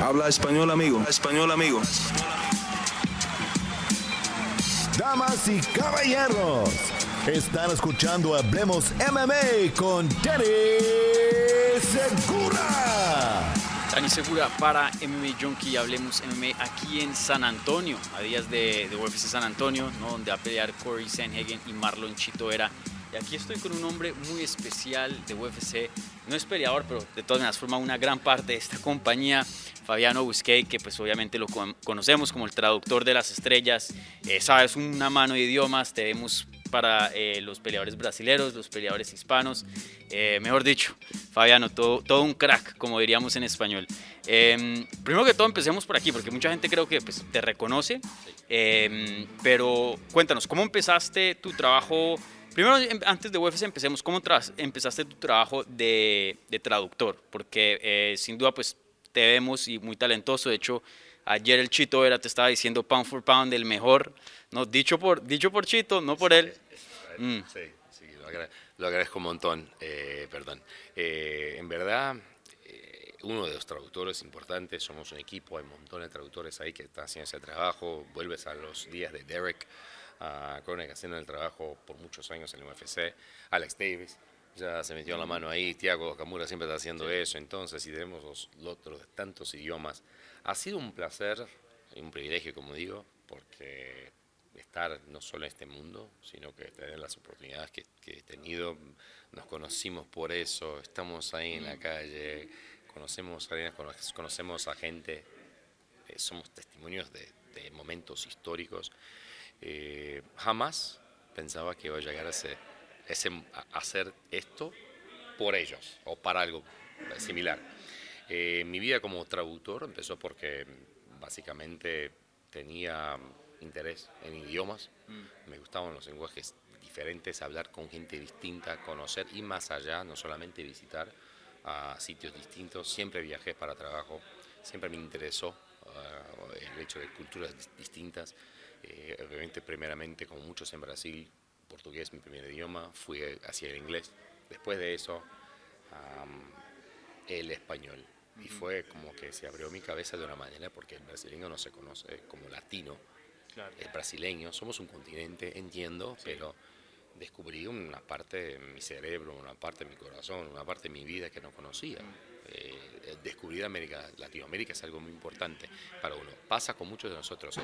Habla español, amigo. Español, amigo. Damas y caballeros, están escuchando Hablemos MMA con Danny Segura. Dani Segura para MMA Junkie, hablemos MMA aquí en San Antonio, a días de, de UFC San Antonio, ¿no? donde va a pelear Corey Sanhagen y Marlon Chito Era. Y aquí estoy con un hombre muy especial de UFC, no es peleador, pero de todas maneras forma una gran parte de esta compañía, Fabiano Busquet, que pues obviamente lo con- conocemos como el traductor de las estrellas, eh, sabes una mano de idiomas, te vemos para eh, los peleadores brasileños, los peleadores hispanos, eh, mejor dicho, Fabiano, todo, todo un crack, como diríamos en español. Eh, primero que todo empecemos por aquí, porque mucha gente creo que pues, te reconoce, eh, pero cuéntanos, ¿cómo empezaste tu trabajo? Primero, em- antes de UFC, empecemos, ¿cómo empezaste tu trabajo de, de traductor? Porque eh, sin duda, pues te vemos y muy talentoso. De hecho, ayer el Chito era, te estaba diciendo pound for pound, el mejor, ¿no? Dicho por, dicho por Chito, no por él. Mm. Sí, sí, lo, agra- lo agradezco un montón, eh, perdón. Eh, en verdad, eh, uno de los traductores importantes, somos un equipo, hay un montón de traductores ahí que están haciendo ese trabajo, vuelves a los días de Derek, a Corner haciendo el trabajo por muchos años en el UFC, Alex Davis. Ya se metió la mano ahí, Tiago Kamura siempre está haciendo eso, entonces, y tenemos los, otros de tantos idiomas. Ha sido un placer y un privilegio, como digo, porque estar no solo en este mundo, sino que tener las oportunidades que, que he tenido. Nos conocimos por eso, estamos ahí en la calle, conocemos a, alguien, cono- conocemos a gente, eh, somos testimonios de, de momentos históricos. Eh, jamás pensaba que iba a llegar a, ese, ese- a hacer esto por ellos o para algo similar. Eh, mi vida como traductor empezó porque básicamente tenía interés en idiomas, me gustaban los lenguajes diferentes, hablar con gente distinta, conocer y más allá, no solamente visitar a sitios distintos, siempre viajé para trabajo, siempre me interesó ah, el hecho de culturas dis- distintas, Eh, obviamente primeramente como muchos en Brasil, portugués mi primer idioma, fui hacia el inglés, después de eso el español. Y fue como que se abrió mi cabeza de una manera porque el brasileño no se conoce como latino, el brasileño, somos un continente, entiendo, pero descubrí una parte de mi cerebro, una parte de mi corazón, una parte de mi vida que no conocía. Eh, descubrir América, Latinoamérica es algo muy importante para uno. Pasa con muchos de nosotros. ¿eh?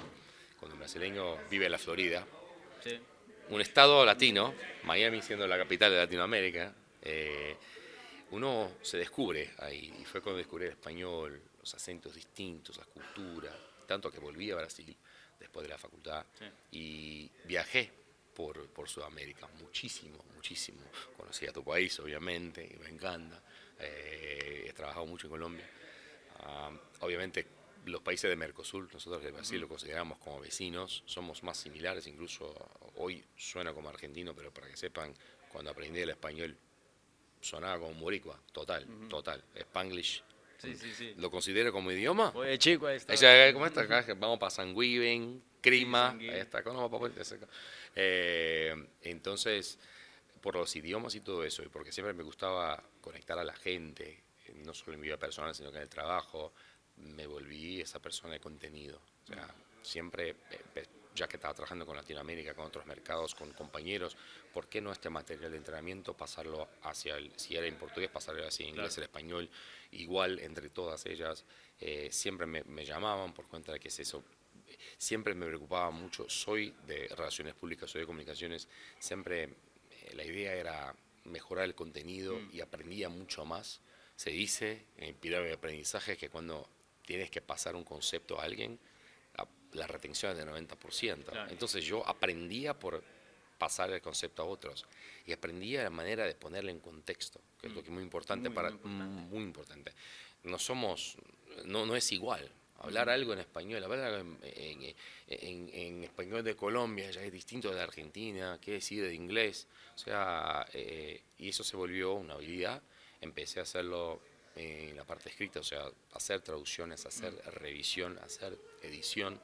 Cuando un brasileño vive en la Florida, Sí. un estado latino, Miami siendo la capital de Latinoamérica, eh, uno se descubre ahí. Y fue cuando descubrí el español, los acentos distintos, las culturas, tanto que volví a Brasil después de la facultad y viajé por, por Sudamérica muchísimo, muchísimo. Conocí a tu país, obviamente, y me encanta. Eh, he trabajado mucho en Colombia. Ah, obviamente los países de Mercosur, nosotros de Brasil lo consideramos como vecinos, somos más similares, incluso hoy suena como argentino, pero para que sepan, cuando aprendí el español sonaba como boricua, total, total, Spanglish. Sí, sí, sí. ¿Lo considero como idioma? Oye, chico, ahí está. Ella, ¿Cómo está acá? Vamos para San Guiven, Crima, ahí está, no. Eh, entonces, por los idiomas y todo eso, y porque siempre me gustaba conectar a la gente, eh, no solo en mi vida personal, sino que en el trabajo, me volví esa persona de contenido. O sea, siempre, eh, ya que estaba trabajando con Latinoamérica, con otros mercados, con compañeros, ¿por qué no este material de entrenamiento pasarlo hacia el, si era en portugués, pasarlo hacia inglés, el español, igual entre todas ellas? Eh, siempre me, me llamaban por cuenta de que es eso. Siempre me preocupaba mucho, soy de relaciones públicas, soy de comunicaciones, siempre eh, la idea era mejorar el contenido y aprendía mucho más. Se dice en el pirámide de aprendizaje que cuando tienes que pasar un concepto a alguien, la, retención es del 90%. Claro. Entonces yo aprendía por pasar el concepto a otros y aprendía la manera de ponerle en contexto, que es lo que es muy importante Muy, para muy importante. muy importante. No somos, no, no es igual. Hablar algo en español, hablar algo en, en- en- en español de Colombia ya es distinto de Argentina, qué decir de inglés. O sea, eh, y eso se volvió una habilidad. Empecé a hacerlo en la parte escrita, o sea, hacer traducciones, hacer revisión, hacer edición.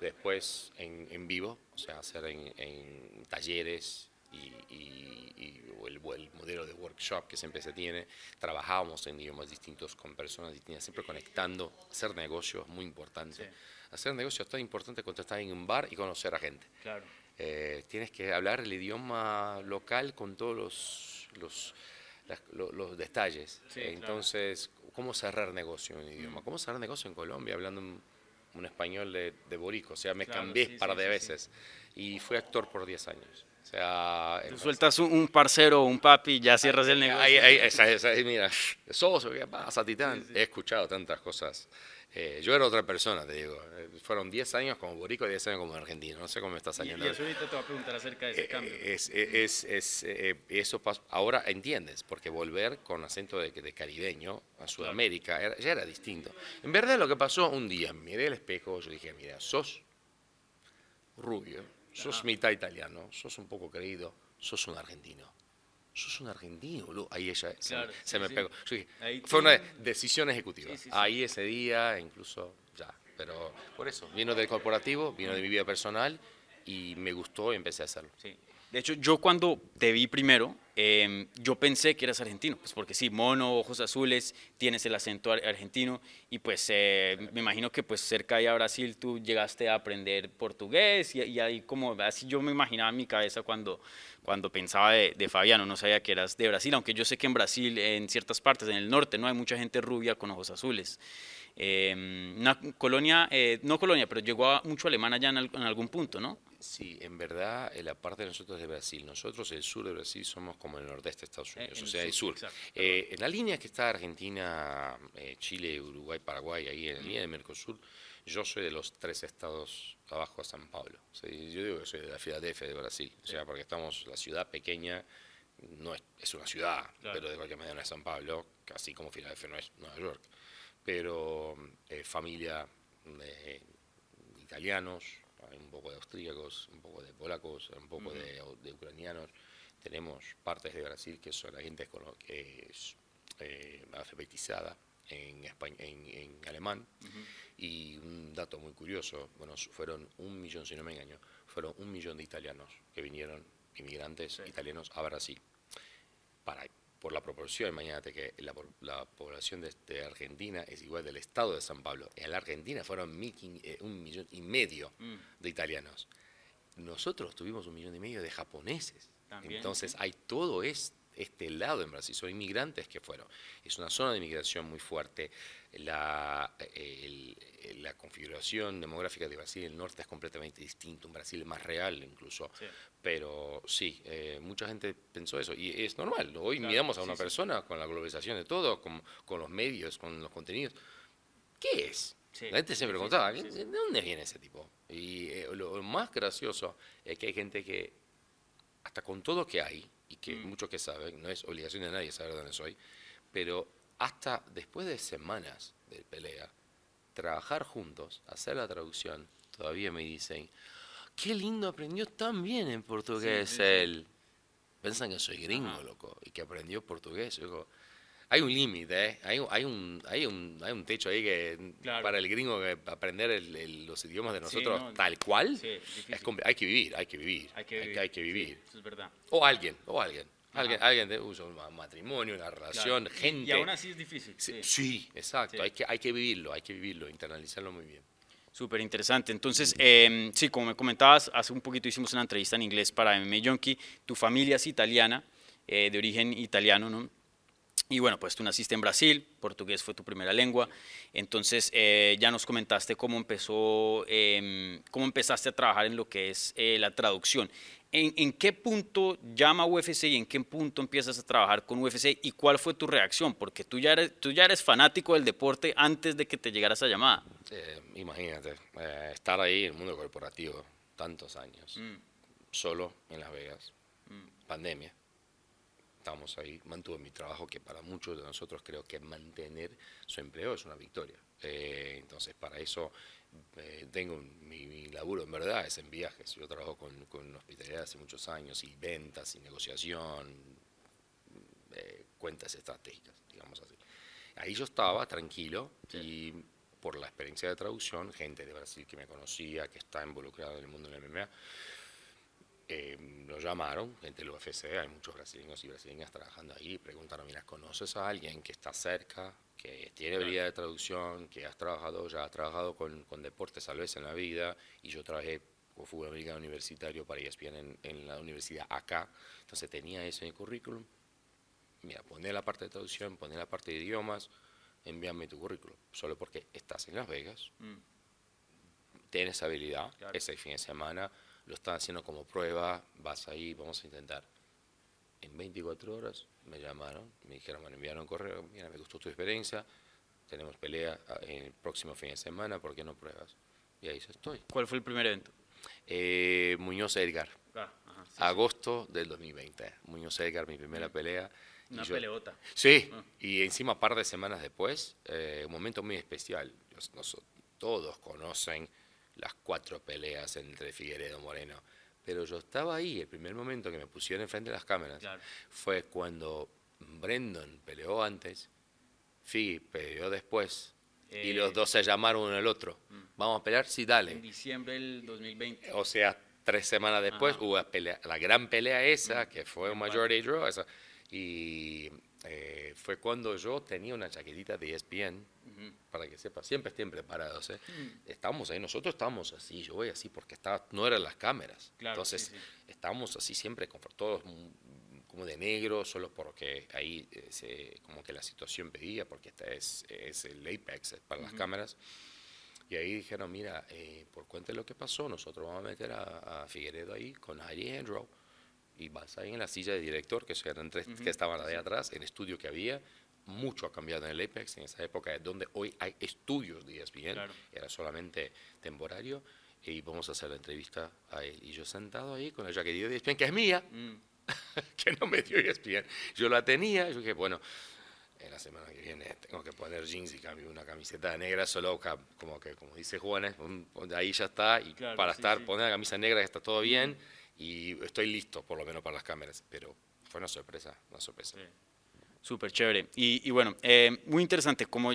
Después en, en vivo, o sea, hacer en, en talleres y, o el, el, modelo de workshop que siempre se tiene. Trabajábamos en idiomas distintos con personas distintas, siempre conectando. Hacer negocios muy importante. Hacer negocios es tan importante cuando estás en un bar y conocer a gente. Claro. Eh, tienes que hablar el idioma local con todos los, los, los, detalles. Entonces, ¿cómo cerrar negocio en un idioma? ¿Cómo cerrar negocio en Colombia hablando un, un español de, de, Borico? O sea, me cambié un par de veces y fui actor por 10 años. O sea, sueltas un, parcero, un papi, ya cierras el negocio. Ahí, ahí, esa, mira, socio, ¿qué pasa, Titán? He escuchado tantas cosas eh, yo era otra persona, te digo. Eh, fueron 10 años como borico y 10 años como argentino. No sé cómo me está saliendo. Y, eso ahorita te voy a preguntar acerca de ese eh, cambio. Es, es, es, eso ahora entiendes, porque volver con acento de, de caribeño a Sudamérica ya era distinto. En verdad lo que pasó un día, miré el espejo, yo dije, mira, sos rubio, sos mitad italiano, sos un poco creído, sos un argentino sos un argentino, boludo. Ahí ella se, me pegó. fue una decisión ejecutiva. Ahí ese día, incluso ya. Pero por eso, vino del corporativo, vino de mi vida personal y me gustó y empecé a hacerlo. De hecho, yo cuando te vi primero, em, yo pensé que eras argentino, pues porque sí, mono, ojos azules, tienes el acento argentino y pues eh, me imagino que pues cerca de Brasil tú llegaste a aprender portugués y, ahí como así yo me imaginaba en mi cabeza cuando, cuando pensaba de, de, Fabiano, no sabía que eras de Brasil, aunque yo sé que en Brasil, en ciertas partes, en el norte, no hay mucha gente rubia con ojos azules. Em, una colonia, eh, no colonia, pero llegó mucho alemán allá en algún punto, ¿no? Sí, en verdad, en la parte de nosotros de Brasil, nosotros el sur de Brasil somos como el nordeste de Estados eh, Unidos, o sea, el sur. Eh, en la línea que está Argentina, eh, Chile, Uruguay, Paraguay, ahí en la línea de Mercosur, yo soy de los tres estados abajo de San Pablo. yo digo que soy de la Filadelfia de Brasil, o sea, porque estamos, la ciudad pequeña, no es, es una ciudad, pero de cualquier manera no es San Pablo, casi como Filadelfia no es Nueva York. Pero familia de italianos, un poco de austríacos, un poco de polacos, un poco de, ucranianos. Tenemos partes de Brasil que son la gente que es eh, alfabetizada en, en, alemán. Y un dato muy curioso, bueno, fueron un millón, si no me engaño, fueron un millón de italianos que vinieron, inmigrantes italianos, a Brasil. Para por la proporción, imagínate que la, población de, Argentina es igual del estado de San Pablo. En la Argentina fueron eh, un millón y medio mm. de italianos. Nosotros tuvimos un millón y medio de japoneses. Entonces hay todo esto este lado en Brasil, son inmigrantes que fueron. Es una zona de inmigración muy fuerte. La, la configuración demográfica de Brasil, el norte es completamente distinto, un Brasil más real incluso. Pero sí, eh, mucha gente pensó eso y es normal. Hoy miramos a una persona con la globalización de todo, con, con, los medios, con los contenidos. ¿Qué es? La gente siempre preguntaba, ¿de dónde viene ese tipo? Y eh, lo más gracioso es que hay gente que, hasta con todo que hay, y que mm. muchos que saben, no es obligación de nadie saber dónde soy, pero hasta después de semanas de pelea, trabajar juntos, hacer la traducción, todavía me dicen, qué lindo aprendió tan bien en portugués él. Piensan que soy gringo, loco, y que aprendió portugués. Yo hay un límite, ¿eh? hay, hay, un, hay, un, hay un techo ahí que para el gringo que aprender los idiomas de nosotros tal cual, hay que vivir, hay que vivir, hay que vivir, hay que, vivir. eso es verdad. O alguien, o alguien. Alguien, alguien de uso, un matrimonio, una relación, gente. Y aún así es difícil. Sí, exacto. Hay, que, hay que vivirlo, hay que vivirlo, internalizarlo muy bien. Súper interesante. Entonces, em, sí, como me comentabas, hace un poquito hicimos una entrevista en inglés para MMA Junkie. Tu familia es italiana, eh, de origen italiano, ¿no? Y bueno, pues tú naciste en Brasil, portugués fue tu primera lengua, entonces eh, ya nos comentaste cómo, empezó, em, cómo empezaste a trabajar en lo que es eh, la traducción. ¿En, qué punto llama UFC y en qué punto empiezas a trabajar con UFC y cuál fue tu reacción? Porque tú ya eres, tú ya eres fanático del deporte antes de que te llegara esa llamada. Eh, imagínate, estar ahí en el mundo corporativo tantos años, mm. solo en Las Vegas, mm. pandemia estamos ahí, mantuve mi trabajo, que para muchos de nosotros creo que mantener su empleo es una victoria. Eh, entonces, para eso eh, tengo mi, laburo, en verdad, es en viajes. Yo trabajo con, con hospitalidad hace muchos años y ventas y negociación, eh, cuentas estratégicas, digamos así. Ahí yo estaba tranquilo y por la experiencia de traducción, gente de Brasil que me conocía, que está involucrada en el mundo del MMA, eh, lo llamaron, gente del UFC, hay muchos brasileños y brasileñas trabajando ahí, preguntaron, mira, ¿conoces a alguien que está cerca, que tiene habilidad de traducción, que has trabajado, ya has trabajado con, con deportes tal vez en la vida, y yo trabajé con fútbol americano universitario para ESPN en, en la universidad acá, entonces tenía eso en el currículum, mira, poné la parte de traducción, poné la parte de idiomas, envíame tu currículum, solo porque estás en Las Vegas, Mm. tienes habilidad, Claro. ese fin de semana, lo están haciendo como prueba, vas ahí, vamos a intentar. En 24 horas me llamaron, me dijeron, me enviaron un correo, mira, me gustó tu experiencia, tenemos pelea ah, el próximo fin de semana, ¿por qué no pruebas? Y ahí estoy. ¿Cuál fue el primer evento? Eh, Muñoz Edgar, Ah, ajá, sí, sí. agosto del 2020. Muñoz Edgar, mi primera pelea. y Una yo- peleota. Sí, Ah. y encima, un par de semanas después, eh, un momento muy especial. Nos- todos conocen las cuatro peleas entre Figueredo y Moreno, pero yo estaba ahí, el primer momento que me pusieron enfrente de las cámaras Claro. fue cuando Brandon peleó antes, Figgy peleó después, y Eh, mm. los dos se llamaron uno al otro. ¿Vamos a pelear? Sí, dale. En diciembre del 2020. O sea, tres semanas después Ajá. hubo la, pelea- la gran pelea esa, que fue un majority draw, esa, y eh, fue cuando yo tenía una chaquetita de ESPN, Para que sepa, siempre estén preparados. ¿eh? Mm. Estábamos ahí, nosotros estábamos así, yo voy así porque estaba, no eran las cámaras. Claro, Entonces, sí, sí. estábamos así siempre, con- todos mm, como de negro, solo porque ahí eh, se- como que la situación pedía, porque esta es, es el apex para las cámaras. Y ahí dijeron, mira, eh, por cuenta de lo que pasó, nosotros vamos a meter a, a Figueredo ahí con Ari Andrew y vas ahí en la silla de director, que eran tres que estaban ahí atrás, el estudio que había. Mucho ha cambiado en el Apex en esa época, donde hoy hay estudios de ESPN, Claro. era solamente temporario, y vamos a hacer la entrevista a él. Y yo sentado ahí con la jaquetilla de ESPN, que es mía, Mm. que no me dio ESPN. Yo la tenía, yo dije, bueno, en la semana que viene tengo que poner jeans y cambio una camiseta negra, solo como que, como dice Juanes, ahí ya está, y Claro, para sí, estar, sí. poner la camisa negra, que está todo bien, y estoy listo, por lo menos para las cámaras, pero fue una sorpresa, una sorpresa. Sí. Súper chévere. Y, y bueno, eh, muy interesante. Como,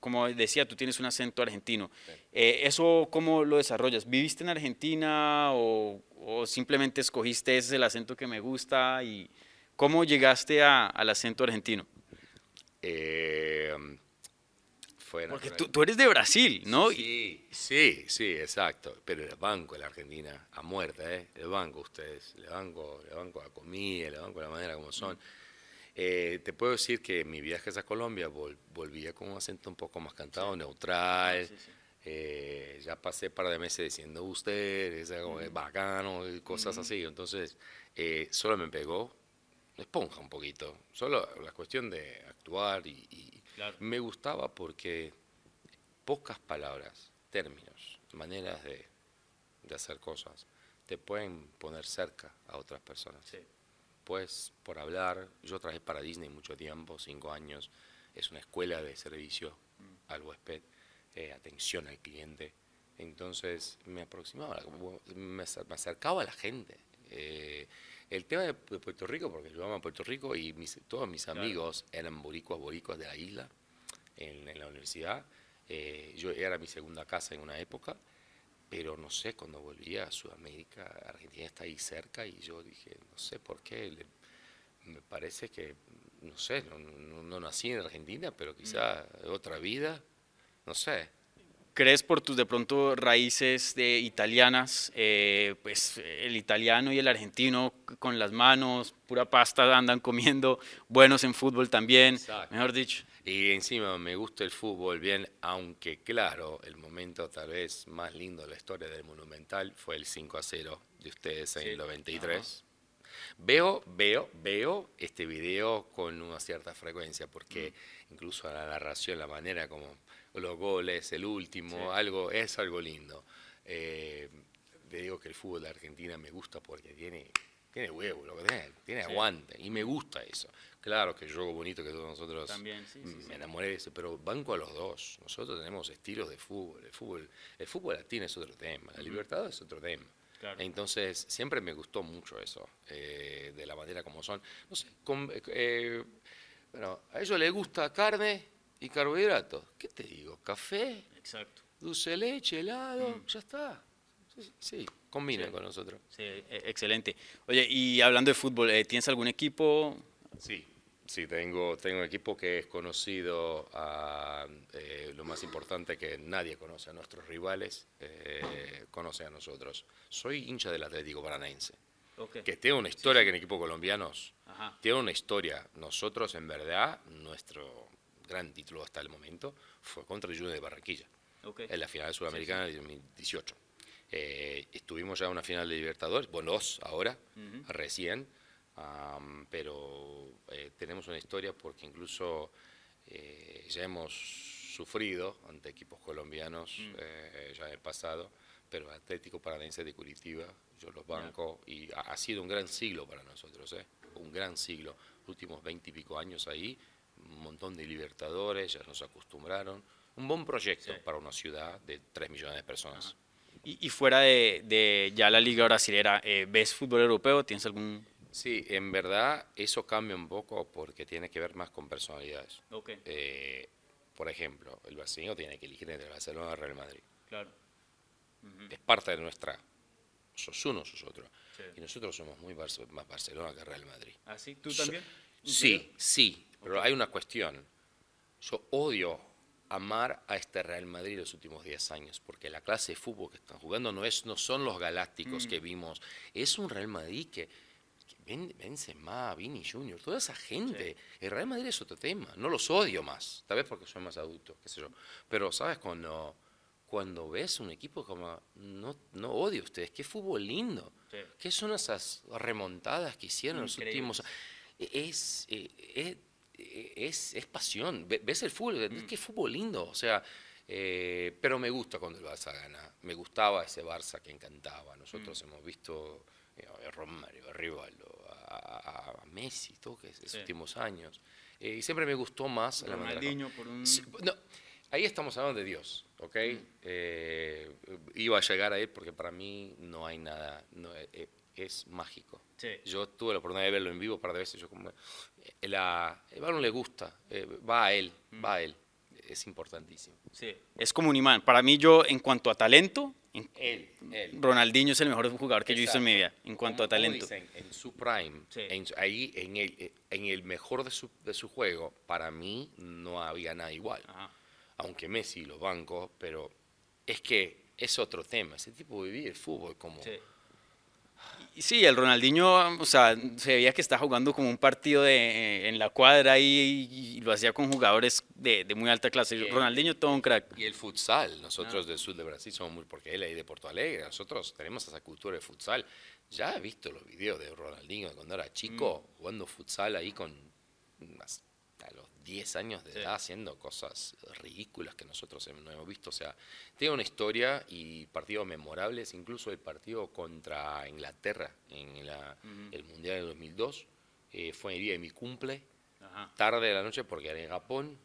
como decía, tú tienes un acento argentino. Eh, ¿Eso cómo lo desarrollas? ¿Viviste en Argentina o, o simplemente escogiste ese es el acento que me gusta? ¿Y cómo llegaste a- al acento argentino? Eh, fue Porque tú, tú eres de Brasil, ¿no? Sí, sí, sí, exacto. Pero el banco en la Argentina, a muerte, ¿eh? El banco ustedes, el banco, el banco la comida, el banco la manera como son. Eh, te puedo decir que mi viaje a Colombia vol- volvía con un acento un poco más cantado, neutral. Sí, sí. Eh, ya pasé un par de meses diciendo usted, es algo bacano y cosas así. Entonces, eh, solo me pegó esponja un poquito. Solo la cuestión de actuar y, y Claro. me gustaba porque pocas palabras, términos, maneras de, de hacer cosas te pueden poner cerca a otras personas. Sí. Pues por hablar, yo trabajé para Disney mucho tiempo, cinco años, es una escuela de servicio al huésped, eh, atención al cliente. Entonces me aproximaba, me, acer- me acercaba a la gente. Eh, el tema de, Puerto Rico, porque yo amo a Puerto Rico y mis- todos mis Claro. amigos eran boricuas, boricuas de la isla en, en la universidad. Eh, yo era mi segunda casa en una época, pero no sé, cuando volví a Sudamérica, Argentina está ahí cerca y yo dije, no sé por qué, le- me parece que, no sé, no, no- no nací en Argentina, pero quizá otra vida, no sé. ¿Crees por tus de pronto raíces de italianas, eh, pues el italiano y el argentino con las manos, pura pasta andan comiendo, buenos en fútbol también, Exacto. mejor dicho? Y encima me gusta el fútbol bien, aunque claro, el momento tal vez más lindo de la historia del Monumental fue el 5 a 0 de ustedes en Sí. el 93. Veo, veo, veo este video con una cierta frecuencia, porque incluso la narración, la manera como los goles, el último, Sí. algo, es algo lindo. Eh, te digo que el fútbol de Argentina me gusta porque tiene, tiene huevo, lo que tiene, tiene Sí. aguante, y me gusta eso. Claro que juego bonito que todos nosotros También, sí, me enamoré de eso, pero banco a los dos. Nosotros tenemos estilos de fútbol. El fútbol, el fútbol latino es otro tema, la libertad es otro tema. Claro. Entonces, siempre me gustó mucho eso, eh, de la manera como son. No sé, con- eh, bueno, a ellos les gusta carne y carbohidratos. ¿Qué te digo? Café, Exacto. dulce de leche, helado, ya está. Sí, combina con nosotros. Sí, e- excelente. Oye, y hablando de fútbol, eh, ¿tienes algún equipo? Sí, sí, tengo, tengo un equipo que es conocido, a, eh, lo más importante que nadie conoce a nuestros rivales, eh, conoce a nosotros. Soy hincha del Atlético Paranaense, que tiene una historia que en equipos colombianos Ajá. tiene una historia. Nosotros, en verdad, nuestro gran título hasta el momento fue contra el Junior de Barranquilla, Ok. en la final sudamericana del 2018. Eh, estuvimos ya en una final de Libertadores, bueno, dos ahora, recién, am, pero eh, tenemos una historia porque incluso eh, ya hemos sufrido ante equipos colombianos eh, ya en el pasado, pero Atlético Paranaense de Curitiba, yo los banco y ha, ha sido un gran siglo para nosotros, eh, un gran siglo, últimos veinte y pico años ahí, un montón de libertadores, ya nos acostumbraron, un buen proyecto Sí. para una ciudad de 3 millones de personas. Y, y fuera de, de ya la liga brasilera, eh, ¿ves fútbol europeo? ¿Tienes algún...? Sí, en verdad eso cambia un poco porque tiene que ver más con personalidades. Ok, Eh, por ejemplo, el brasileño tiene que elegir entre Barcelona y Real Madrid. claro. Es parte de nuestra. Sos uno, sos otro. Sí. Y nosotros somos muy más Barcelona que Real Madrid. ¿Así? ¿Tú So- también? ¿En Sí, sí, pero hay una cuestión. Yo odio amar a este Real Madrid los últimos 10 años, porque la clase de fútbol que están jugando no, es, no son los Mm. galácticos que vimos, es un Real Madrid que, que ven- Benzema, Vini Junior, toda esa gente. El Real Madrid es otro tema, no los odio más, tal vez porque soy más adulto, qué sé yo. Pero, ¿sabes? Cuando, cuando ves un equipo como, no, no odio a ustedes, qué fútbol lindo. Sí. ¿Qué son esas remontadas que hicieron en los últimos es, eh, es, eh, es, es pasión. Ve- ¿Ves el fútbol? Mm. Que fútbol lindo. O sea, eh, pero me gusta cuando el Barça gana. Me gustaba ese Barça que encantaba. Nosotros Mm. hemos visto a Romario, a Rivaldo, a, a- Messi, todo que esos Sí. últimos años. Eh, y siempre me gustó más la por un... No, ahí estamos hablando de Dios, ¿ok? Eh, iba a llegar a él porque para mí no hay nada, no, es mágico. Sí. Yo tuve la oportunidad de verlo en vivo un par de veces. Yo como, eh, la, el balón le gusta, eh, va a él, va a él. Es importantísimo. Sí. Es como un imán. Para mí, yo, en cuanto a talento, en- Él, él. Ronaldinho es el mejor jugador que yo he visto en mi vida, Exacto. en cuanto a talento. dicen, en su prime, Sí. en ahí en el, en el mejor de su, de su juego, para mí no había nada igual. Ajá. Aunque Messi los bancos, pero es que es otro tema. Ese tipo vivía el fútbol como... Sí. Sí, el Ronaldinho, o sea, se veía que está jugando como un partido de, en la cuadra y, y lo hacía con jugadores de, de muy alta clase. Bien. Ronaldinho todo un crack. Y el futsal, nosotros del sur de Brasil somos muy, porque él ahí de Porto Alegre, nosotros tenemos esa cultura de futsal. Ya he visto los videos de Ronaldinho cuando era chico, jugando futsal ahí con unas- 10 años de Sí. edad, haciendo cosas ridículas que nosotros no hemos visto. O sea, tiene una historia y partidos memorables, incluso el partido contra Inglaterra en la- el Mundial de 2002, eh, fue el día de mi cumple, Ajá. tarde de la noche porque era en Japón.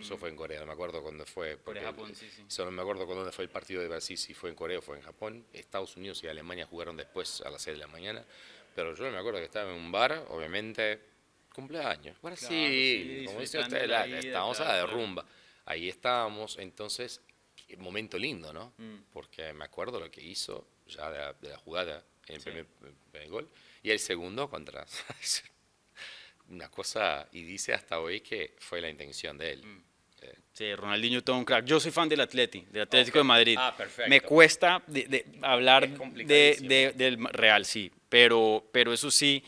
Eso fue en Corea, no me acuerdo cuándo fue. Corea, Japón, sí, sí. Solo me acuerdo cuándo fue el partido de Brasil, si fue en Corea o fue en Japón. Estados Unidos y Alemania jugaron después a las 6 de la mañana. Pero yo me acuerdo que estaba en un bar, obviamente, cumpleaños. Brasil, sí, como dice usted, la vida, estábamos a claro, la claro. rumba. Ahí estábamos, entonces, qué momento lindo, ¿no? Mm. Porque me acuerdo lo que hizo ya de la, de la jugada en el Sí. primer, primer gol. Y el segundo contra una cosa, y dice hasta hoy que fue la intención de él. Mm. Eh, Sí, Ronaldinho todo un crack. Yo soy fan del Atleti, del Atlético Ok. de Madrid. Ah, perfecto. Me cuesta de, de hablar de- del Real, sí, pero, pero eso sí,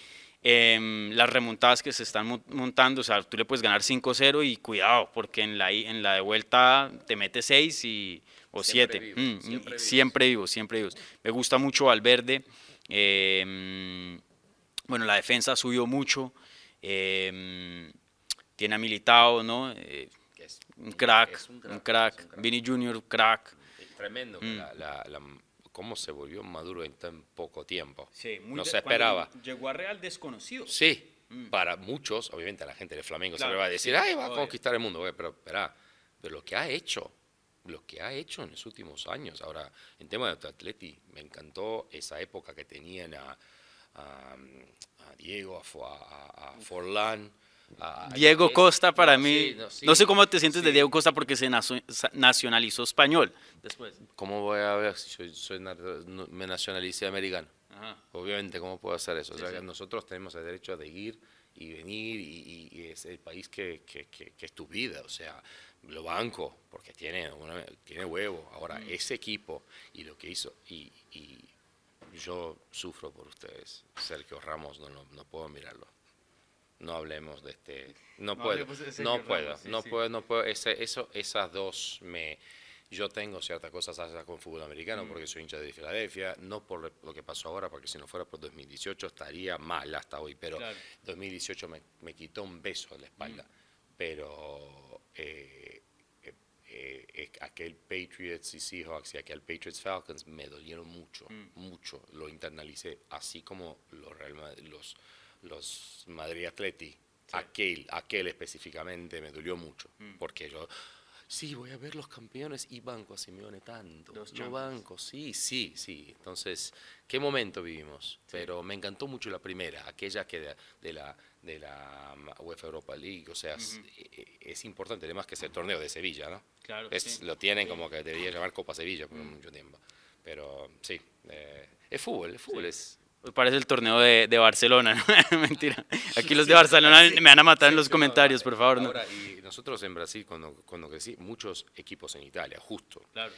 em, las remontadas que se están mon- montando, o sea, tú le puedes ganar 5-0 y cuidado, porque en la, en la de vuelta te metes 6 y, o Siempre 7. vivo, Mm, siempre vivo. siempre vivo, siempre vivo. Me gusta mucho Valverde. em, bueno, la defensa subió mucho. em, tiene a Militao, ¿no? Eh, un crack, un crack, crack, es un crack. Vini Junior, crack. Tremendo Mm. la, la- la- cómo se volvió maduro en tan poco tiempo. Sí, no se esperaba. Llegó a Real desconocido. Sí, para muchos, obviamente a la gente de Flamengo Mm. Claro, se le va a decir, sí, ay, va a conquistar el mundo, güey", pero espera, pero lo que ha hecho, lo que ha hecho en los últimos años, ahora, en tema de Atleti, me encantó esa época que tenían a, a- a Diego, a- a Forlán, a- a- Diego es- Costa para no, mí, sí, no, sí, sé cómo te sientes de sí. Diego Costa porque se nacionalizó español después. ¿Cómo voy a ver si soy, no- me nacionalicé americano? Ajá. Obviamente, ¿cómo puedo hacer eso? O sea, sí. que nosotros tenemos el derecho de ir y venir y, y- y es el país que, que- que- que es tu vida. O sea, lo banco porque tiene, una- tiene huevo. Ahora, Mm. ese equipo y lo que hizo, y, y yo sufro por ustedes. Sergio Ramos, no, no, no puedo mirarlo. No hablemos de este. No, No puedo. No puedo. no puedo. No puedo. Ese, eso, esas dos me. Yo tengo ciertas cosas hacia con fútbol americano Mm. porque soy hincha de Filadelfia, no por lo que pasó ahora, porque si no fuera por 2018 estaría mal hasta hoy, pero Claro. 2018 me, me quitó un beso en la espalda. Mm. Pero eh, eh, aquel Patriots y Seahawks y aquel Patriots Falcons me dolieron mucho, Mm. mucho. Lo internalicé, así como los, los, los Madrid Atleti. Aquel, aquel específicamente me dolió mucho, Mm. porque yo, sí, voy a ver los campeones y banco a Simeone tanto. Los Yo banco, sí, sí, sí. Entonces, ¿qué momento vivimos? Pero me encantó mucho la primera, aquella que de, de la de la UEFA Europa League, o sea, es, eh, es importante, además que es el torneo de Sevilla, ¿no? Claro, Es- sí. Lo tienen como que debería llamar Copa Sevilla por mucho tiempo. Pero sí, eh, es fútbol, el fútbol es... Pues Parece el torneo de, de Barcelona, ¿no? Mentira. Aquí los de Barcelona me van a matar en los comentarios, por favor. ¿no? Ahora, y nosotros en Brasil, cuando, cuando crecí, muchos equipos en Italia, justo. Claro.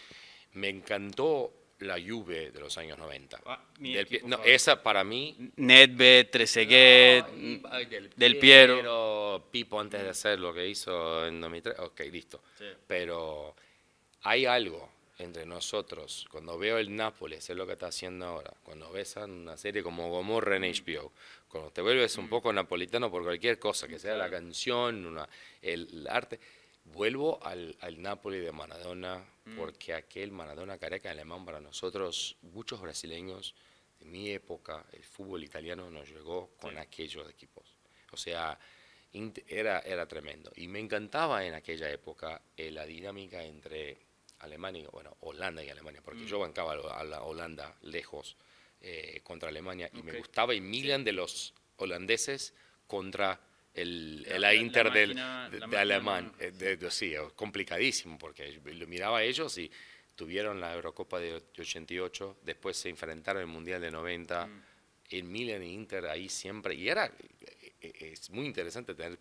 Me encantó la Juve de los años 90. Ah, mi Del equipo no, esa para mí Nedved, Trezeguet, No, y- ay, Del Piero. Piero, Pipo antes de hacer lo que hizo en 2003. Ok, listo. Sí. Pero hay algo entre nosotros. Cuando veo el Nápoles, es lo que está haciendo ahora. Cuando ves una serie como Gomorra en HBO, cuando te vuelves un poco napolitano por cualquier cosa, que sea la canción, una, el, el arte. Vuelvo al, al Napoli de Maradona, porque aquel Maradona careca alemán para nosotros, muchos brasileños de mi época, el fútbol italiano nos llegó con aquellos equipos. O sea, era, era tremendo. Y me encantaba en aquella época eh, la dinámica entre Alemania, bueno, Holanda y Alemania, porque yo bancaba a la- la Holanda lejos eh, contra Alemania y me Ok. gustaba y Milan de los holandeses contra el, La- el la- la Inter del, máquina- de, la de alemán. Eh, de- de- sí, complicadísimo, porque lo miraba a ellos y tuvieron la Eurocopa de 88, después se enfrentaron en el Mundial de 90, Mm. en Milan e Inter ahí siempre, y era, eh, eh, es muy interesante tener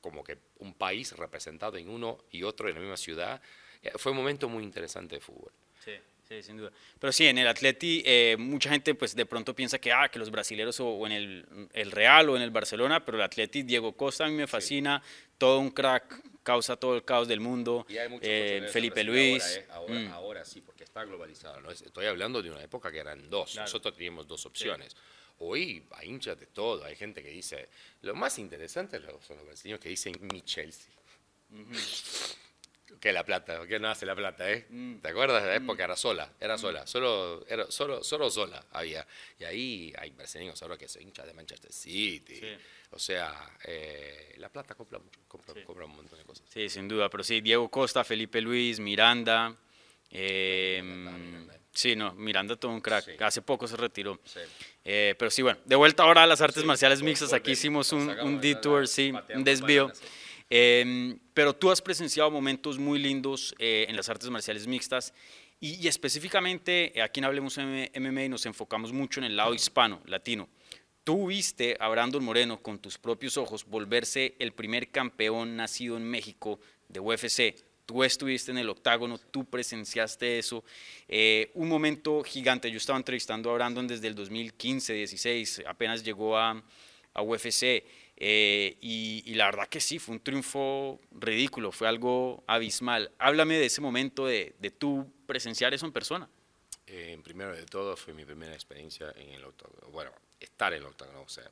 como que un país representado en uno y otro en la misma ciudad. Eh, Fue un momento muy interesante de fútbol. Sí, sí, sin duda. Pero sí, en el Atleti eh, mucha gente pues de pronto piensa que, ah, que los brasileros o, o en el, el Real o en el Barcelona, pero el Atleti, Diego Costa a mí me fascina, todo un crack, causa todo el caos del mundo, Y hay muchos eh, Felipe Luis. Ahora, eh, ahora, mm, ahora sí, porque está globalizado. ¿no? Es- Estoy hablando de una época que eran dos. Claro. Nosotros teníamos dos opciones. Hoy hay hinchas de todo. Hay gente que dice. Lo más interesante son los brasileños que dicen mi Chelsea. Que la plata, que no hace la plata, ¿eh? Mm. ¿Te acuerdas de la época? Era sola, era sola, solo, era solo, solo sola había. Y ahí hay brasileños ahora que son hinchas de Manchester City. Sí. O sea, eh, la plata compra mucho, compra, Sí. compra un montón de cosas. Sí, sin duda, pero sí, Diego Costa, Felipe Luis, Miranda. eh, Miranda. sí, no, Miranda todo un crack. Sí. Hace poco se retiró. Sí. Eh, pero sí, bueno, de vuelta ahora a las artes Sí, marciales mixtas. Aquí hicimos un, un la- detour, sí, un desvío. bananas, sí. Eh, pero tú has presenciado momentos muy lindos eh, en las artes marciales mixtas y, y específicamente eh, aquí en Hablemos MMA nos enfocamos mucho en el lado hispano, latino. Tú viste a Brandon Moreno con tus propios ojos volverse el primer campeón nacido en México de UFC. Tú estuviste en el octágono, tú presenciaste eso. Eh, un momento gigante. Yo estaba entrevistando a Brandon desde el 2015, 16, apenas llegó a, a UFC. Eh, y, y la verdad que sí, fue un triunfo ridículo, fue algo abismal. Háblame de ese momento de, de tú presenciar eso en persona. Eh, primero de todo, fue mi primera experiencia en el octágono. Bueno, estar en el octágono. O sea,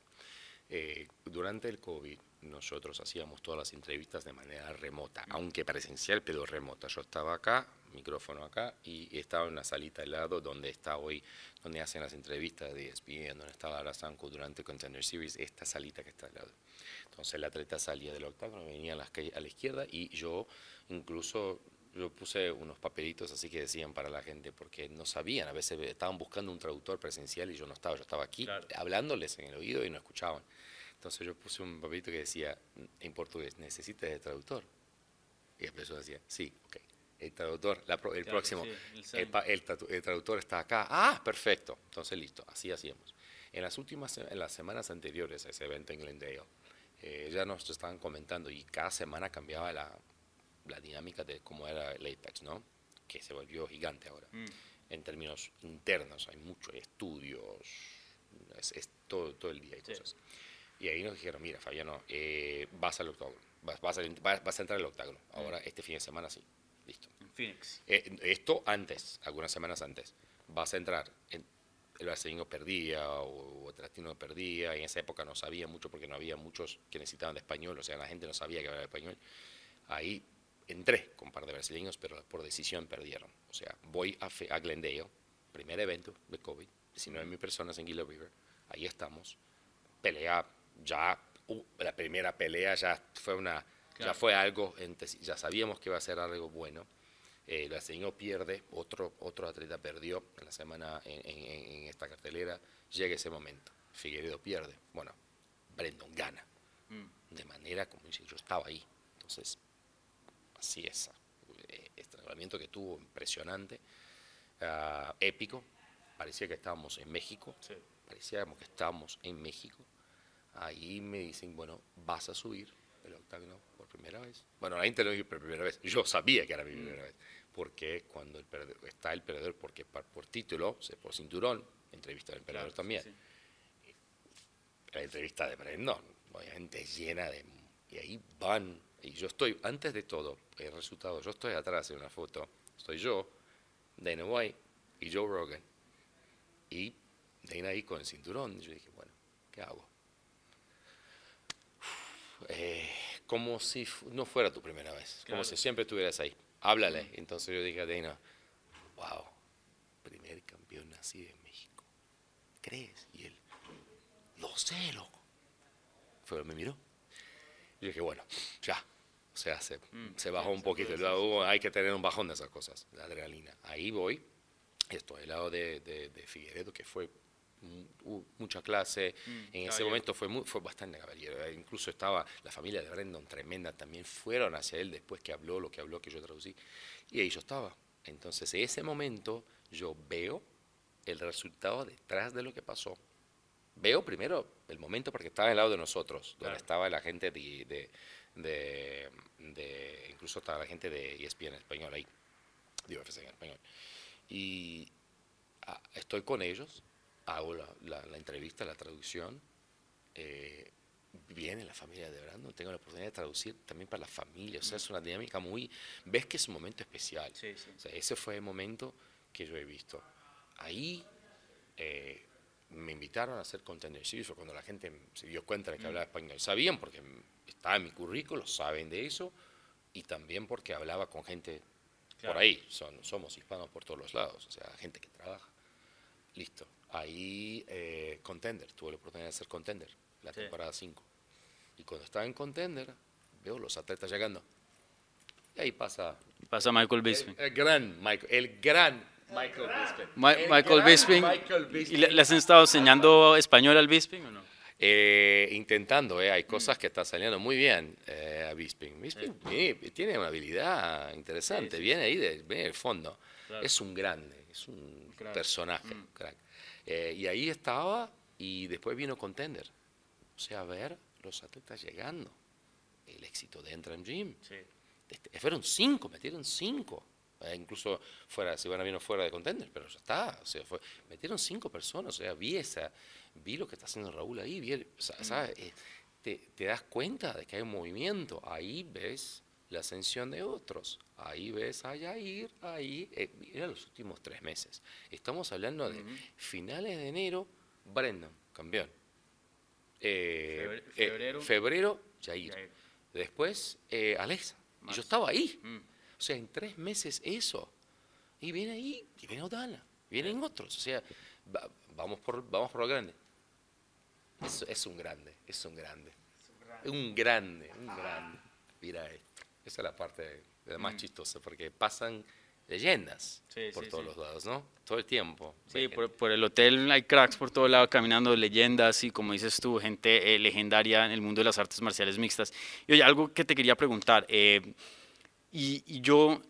eh, durante el COVID, nosotros hacíamos todas las entrevistas de manera remota, aunque presencial, pero remota. Yo estaba acá, micrófono acá, y estaba en una salita al lado donde está hoy, donde hacen las entrevistas de ESPN, donde estaba Arasanko durante Contender Series, esta salita que está al lado. Entonces el atleta salía del octágono, venía a la, a la izquierda y yo incluso yo puse unos papelitos así que decían para la gente porque no sabían, a veces estaban buscando un traductor presencial y yo no estaba, yo estaba aquí Claro. hablándoles en el oído y no escuchaban. Entonces yo puse un papelito que decía en portugués, ¿necesitas de traductor? Y la persona decía, sí, ok. El traductor, la el Claro, próximo, sí, el el, el tradu- el traductor está acá. Ah, perfecto. Entonces listo, así hacíamos. En las últimas, en las semanas anteriores a ese evento en Glendale, eh, ya nos estaban comentando y cada semana cambiaba la, la dinámica de cómo era el Apex, ¿no? Que se volvió gigante ahora. Mm. En términos internos, hay mucho, hay estudios, es, es todo, todo el día hay Sí. cosas. Y ahí nos dijeron, mira, Fabiano, eh, vas al octágono, vas, vas, al- vas- vas a entrar al octágono. Ahora, este fin de semana sí, listo. En Phoenix. Eh, esto antes, algunas semanas antes. Vas a entrar. En, el brasileño perdía o, el latino perdía. En esa época no sabía mucho porque no había muchos que necesitaban de español. O sea, la gente no sabía que hablaba español. Ahí entré con un par de brasileños, pero por decisión perdieron. O sea, voy a, Fe- a Glendale, primer evento de COVID, 19.000 personas en Gila River. Ahí estamos. Pelea ya, uh, la primera pelea ya fue una, ya fue algo, ya sabíamos que iba a ser algo bueno. Eh, el brasileño pierde, otro, otro atleta perdió en la semana en, en- en esta cartelera. Llega ese momento. Figueredo pierde. Bueno, Brandon gana. Mm. De manera como dice, yo estaba ahí. Entonces, así es. Eh, Estrangulamiento que tuvo impresionante, ah, épico. Parecía que estábamos en México. Sí. Parecíamos que estábamos en México. Ahí me dicen, bueno, vas a subir el octágono primera vez. Bueno, la gente lo dijo por primera vez. Yo sabía que era mi primera vez. Porque cuando el está el perdedor, porque par- por título, por cinturón, entrevista al emperador Claro, también. sí. La entrevista de Brandon, obviamente llena de... Y ahí van, y yo estoy, antes de todo, el resultado, yo estoy atrás en una foto, estoy yo, Dana White y Joe Rogan. Y Dana ahí con el cinturón, y yo dije, bueno, ¿qué hago? Eh, como si no fuera tu primera vez, como Claro. si siempre estuvieras ahí. Háblale. Entonces yo dije a Dana, wow, primer campeón nacido en México. ¿Crees? Y él, lo sé, loco. Fue, me miró. Y dije, bueno, ya. O sea, se, se bajó un poquito. Luego hay que tener un bajón de esas cosas, la adrenalina. Ahí voy. Estoy al lado de, de, de Figueredo, que fue mm, mucha clase. en ese caballero. momento fue, muy, fue bastante caballero. Eh, Incluso estaba la familia de Brandon tremenda. También fueron hacia él después que habló lo que habló, que yo traducí. Y ahí yo estaba. Entonces, en ese momento, yo veo el resultado detrás de lo que pasó. Veo primero el momento porque estaba al lado de nosotros, donde Claro. estaba la gente de, de, de- de- incluso estaba la gente de ESPN en español ahí, de UFC en español. Y ah, estoy con ellos, hago la, la- la entrevista, la traducción, eh, viene la familia de Brandon, tengo la oportunidad de traducir también para la familia, o sea, es una dinámica muy, ves que es un momento especial. Sí, sí. O sea, ese fue el momento que yo he visto. Ahí eh, me invitaron a hacer fue cuando la gente se dio cuenta de que hablaba español. Sabían porque estaba en mi currículo, saben de eso, y también porque hablaba con gente Claro. por ahí. Son, somos hispanos por todos los lados, o sea, gente que trabaja. Listo. Ahí, eh, Contender, tuve la oportunidad de hacer Contender, la Sí. temporada 5. Y cuando estaba en Contender, veo los atletas llegando. Y ahí pasa Pasa Michael Bisping. el, el gran Michael, el gran Michael Bisping. Ma- El Michael gran Bisping. Michael ¿Y Bisping. le, le has estado enseñando español al Bisping o no? Eh, intentando, eh, hay cosas que están saliendo muy bien eh, a Bisping. Bisping tiene una habilidad interesante, Sí, sí, viene ahí de- viene del fondo. Claro. Es un grande, es un Crack. personaje. Mm. crack. Eh, y ahí estaba y después vino Contender. O sea, ver los atletas llegando. El éxito de Entram Gym. Sí. Este, fueron cinco, metieron cinco. Eh, incluso fuera, si van a vino fuera de contender, pero ya está. O sea, fue, metieron cinco personas. O sea, vi esa, vi lo que está haciendo Raúl ahí, vi el- o sea, ¿sabes? Eh, te, te das cuenta de que hay un movimiento. Ahí ves la ascensión de otros. Ahí ves a Yair, ahí. Eh, eran los últimos tres meses. Estamos hablando de finales de enero, Brendan, campeón. Eh, eh, febrero. febrero, Yair. Yair. Después, eh, Alexa. Y yo estaba ahí. Mm. O sea, en tres meses eso. Y viene ahí, y viene Odala, vienen otros. O sea, va- vamos, por, vamos por lo grande. Es, es un grande, es un grande. Un grande, un grande. Mira esto. Esa es la parte la más chistosa, porque pasan leyendas Sí, por sí, todos sí. los lados, ¿no? Todo el tiempo. Sí, por, por el hotel hay cracks por todo lado caminando, leyendas y como dices tú, gente eh, legendaria en el mundo de las artes marciales mixtas. Y oye, algo que te quería preguntar, eh, y, y yo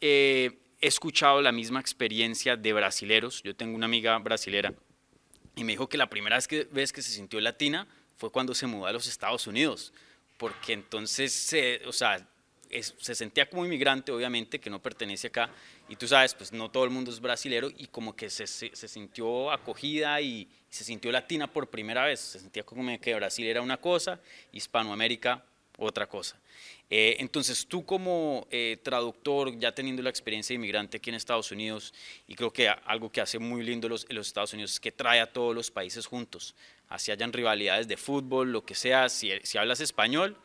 eh, he escuchado la misma experiencia de brasileros, yo tengo una amiga brasilera y me dijo que la primera vez que, vez que se sintió latina fue cuando se mudó a los Estados Unidos, porque entonces, o sea, se sentía como inmigrante, obviamente, que no pertenece acá, y tú sabes, pues no todo el mundo es brasilero, y como que se, sintió acogida y se sintió latina por primera vez, se sentía como que Brasil era una cosa, Hispanoamérica otra cosa. Eh, entonces, tú como eh, traductor, ya teniendo la experiencia de inmigrante aquí en Estados Unidos, y creo que algo que hace muy lindo los, los Estados Unidos es que trae a todos los países juntos, así hayan rivalidades de fútbol, lo que sea, si hablas español,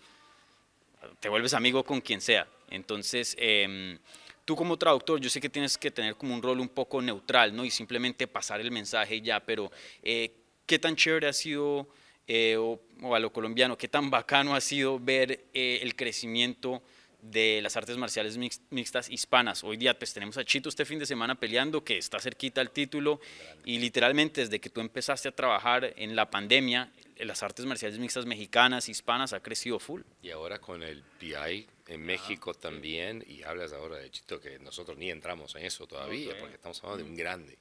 te vuelves amigo con quien sea. Entonces, em, tú como traductor, yo sé que tienes que tener como un rol un poco neutral, ¿no? Y simplemente pasar el mensaje ya, pero eh, ¿qué tan chévere ha sido, eh, o, o a lo colombiano, qué tan bacano ha sido ver eh, el crecimiento de las artes marciales mix- mixtas hispanas? Hoy día pues tenemos a Chito este fin de semana peleando, que está cerquita al título, y literalmente desde que tú empezaste a trabajar en la pandemia, las artes marciales mixtas mexicanas, hispanas, ha crecido full. Y ahora con el PI en México también, y hablas ahora de Chito, que nosotros ni entramos en eso todavía, Ok. porque estamos hablando de un grande,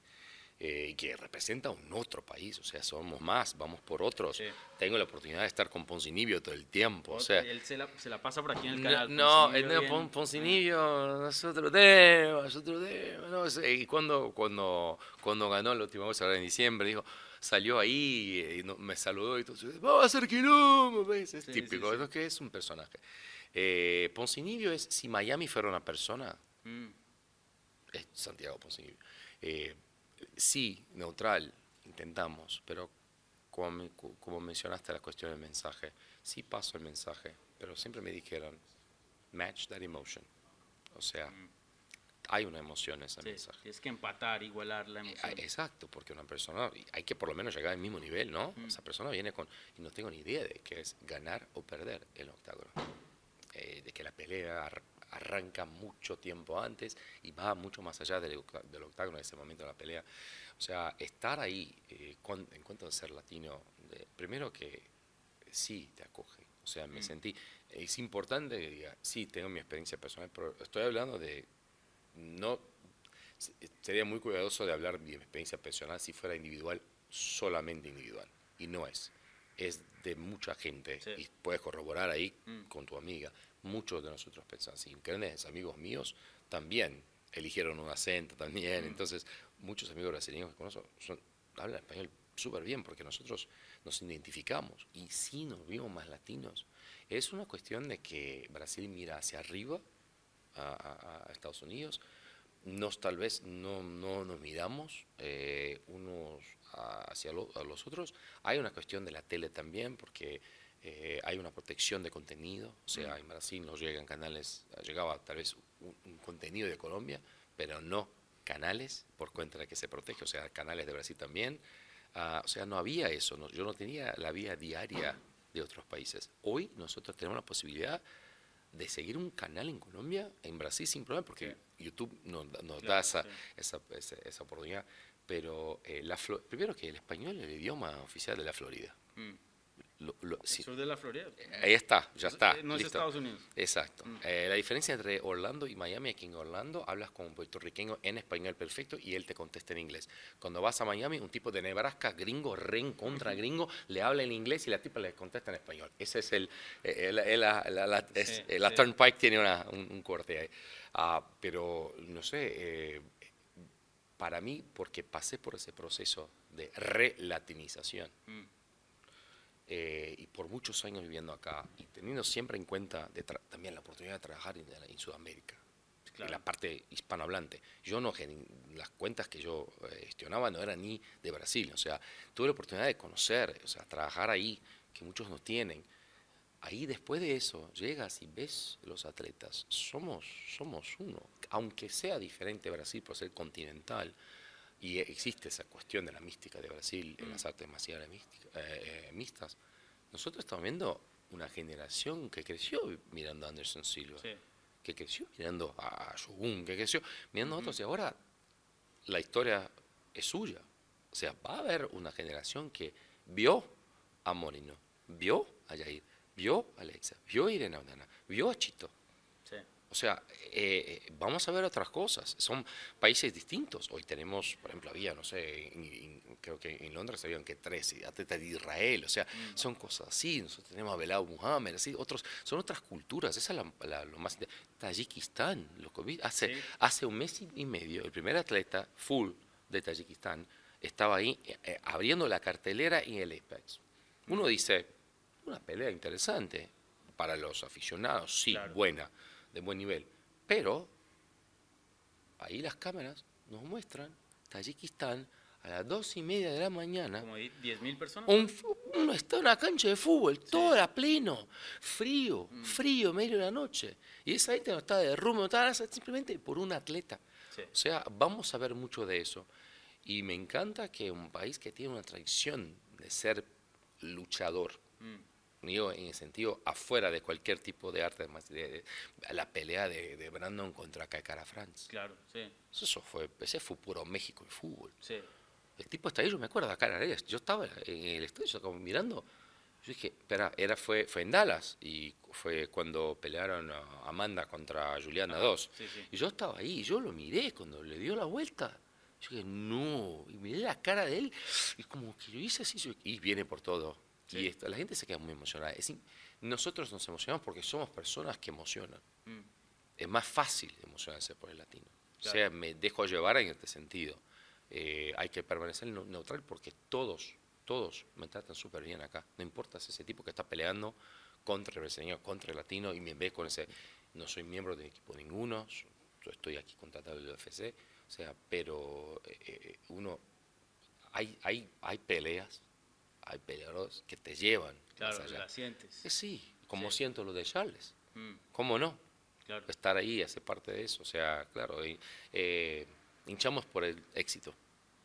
eh, que representa un otro país, o sea, somos más, vamos por otros. Sí. Tengo la oportunidad de estar con Poncinibio todo el tiempo, o sea... él se la, se la pasa por aquí en el No, canal. no, Poncinibio no. Pon- Poncinibio, nosotros tenemos, nosotros tenemos. No, sé, y cuando, cuando, cuando ganó la última vez, ahora en diciembre, dijo, salió ahí y no- me saludó y todo, vamos a hacer quilombo, ¿ves? Es Sí, típico, sí, sí. es que es un personaje. Eh, Poncinibio es, si Miami fuera una persona, Mm, es Santiago Poncinibio. Eh, sí, neutral, intentamos, pero como, como mencionaste la cuestión del mensaje, sí paso el mensaje, pero siempre me dijeron, match that emotion. O sea, hay una emoción en ese sí, mensaje. tienes que empatar, igualar la Ah, emoción. Exacto, porque una persona, hay que por lo menos llegar al mismo nivel, ¿no? Mm. Esa persona viene con, y no tengo ni idea de qué es ganar o perder el octágono. Eh, de que la pelea ar- arranca mucho tiempo antes y va mucho más allá del, octágono en ese momento de la pelea. O sea, estar ahí eh, en cuanto a ser latino, de- primero que sí te acoge. O sea, me Mm. sentí, es importante que diga, sí, tengo mi experiencia personal, pero estoy hablando de no se- sería muy cuidadoso de hablar de mi experiencia personal si fuera individual, solamente individual. Y no es. Es de mucha gente. Sí. Y puedes corroborar ahí Mm. con tu amiga. Muchos de nosotros pensamos. Y grandes amigos míos también eligieron un acento también. Mm. Entonces, muchos amigos brasileños que conozco son, hablan español súper bien porque nosotros nos identificamos. Y sí nos vimos más latinos. Es una cuestión de que Brasil mira hacia arriba a, a- a Estados Unidos. Nos tal vez no, no nos miramos eh, unos a- hacia lo- a los otros. Hay una cuestión de la tele también, porque eh, hay una protección de contenido. O sea, en Brasil nos llegan canales, llegaba tal vez un, un contenido de Colombia, pero no canales por cuenta de que se protege, o sea, canales de Brasil también. Ah, o sea, no había eso, no- yo no tenía la vida diaria de otros países. Hoy nosotros tenemos la posibilidad de seguir un canal en Colombia, en Brasil sin problema, porque YouTube nos, da- esa, sí. esa, esa, esa oportunidad. Pero eh, la primero que el español es el idioma oficial de la Florida. Mm. Lo- lo- sí, Sur de la Florida. ahí está, ya está. Eh, No es listo. Estados Unidos. Exacto. Mm. Eh, la diferencia entre Orlando y Miami, aquí en Orlando hablas con un puertorriqueño en español perfecto y él te contesta en inglés. Cuando vas a Miami, un tipo de Nebraska, gringo, ren contra gringo, le habla en inglés y la tipa le contesta en español. Ese es el... eh, el- el- la, la- la- es- Sí, eh, la sí. Turnpike tiene una- un, un corte ahí. Ah, pero, no sé, eh, para mí, porque pasé por ese proceso de relatinización, Mm. Eh, y por muchos años viviendo acá y teniendo siempre en cuenta de también la oportunidad de trabajar en, en Sudamérica, Claro. en la parte hispanohablante. Yo no, las cuentas que yo eh, gestionaba no eran ni de Brasil, o sea, tuve la oportunidad de conocer, o sea, trabajar ahí, que muchos no tienen. Ahí después de eso llegas y ves los atletas, somos, somos uno, aunque sea diferente Brasil por ser continental, y existe esa cuestión de la mística de Brasil en las artes marciales eh, eh, mixtas, nosotros estamos viendo una generación que creció mirando a Anderson Silva. Sí. que creció mirando a Shogun, que creció mirando a otros, y ahora la historia es suya. O sea, va a haber una generación que vio a Morino, vio a Yair, vio a Alexa, vio a Irene Audana, vio a Chito. O sea, eh, eh, vamos a ver otras cosas. Son países distintos. Hoy tenemos, por ejemplo, había, no sé, en- en- creo que en Londres habían que 13 atletas de Israel. O sea, son cosas así. Nosotros tenemos a Belao Muhammad, así, otros, son otras culturas. Esa es la- la- lo más. Tayikistán, loco, vi- hace, Sí. hace un mes y medio, el primer atleta full de Tayikistán estaba ahí eh, eh, abriendo la cartelera en el Apex. Uno dice, una pelea interesante para los aficionados, sí, Claro. buena, de buen nivel. Pero ahí las cámaras nos muestran Tayikistán a las dos y media de la mañana. Como 10.000 personas. Un, uno está en una cancha de fútbol, todo a pleno, frío, Mm. frío, medio de la noche. Y esa gente no está de rumbo, no está nada, simplemente por un atleta. Sí. O sea, vamos a ver mucho de eso. Y me encanta que un país que tiene una tradición de ser luchador, Mm. Digo en el sentido afuera de cualquier tipo de arte, más de, de- la pelea de, de Brandon contra Kaikara Franz. Claro, sí, Eso fue, ese fue puro México y fútbol. sí. El tipo está ahí, yo me acuerdo, acá en. Yo estaba en el estadio, yo como mirando. Yo dije, espera, era, fue, fue en Dallas y fue cuando pelearon a Amanda contra Juliana 2. sí, sí. Y yo estaba ahí, yo lo miré cuando le dio la vuelta. Yo dije, no, y miré la cara de él, y como que yo hice así, y viene por todo. Sí. Y esto, la gente se queda muy emocionada. Es in- nosotros nos emocionamos porque somos personas que emocionan. Mm. Es más fácil emocionarse por el latino. O Claro. sea, me dejo llevar en este sentido. Eh, hay que permanecer neu- neutral porque todos, todos me tratan súper bien acá. No importa si ese tipo que está peleando contra el brasileño, contra el latino, y me ve con ese. No soy miembro de equipo ninguno, yo, yo estoy aquí contratado del UFC, o sea, pero eh, eh, uno. Hay, hay, hay peleas, hay peleadores que te llevan Claro, allá. la sientes. Eh, sí, como Sí. siento lo de Charles. Mm, ¿Cómo no? claro. estar ahí, hacer parte de eso. O sea, claro, eh, hinchamos por el éxito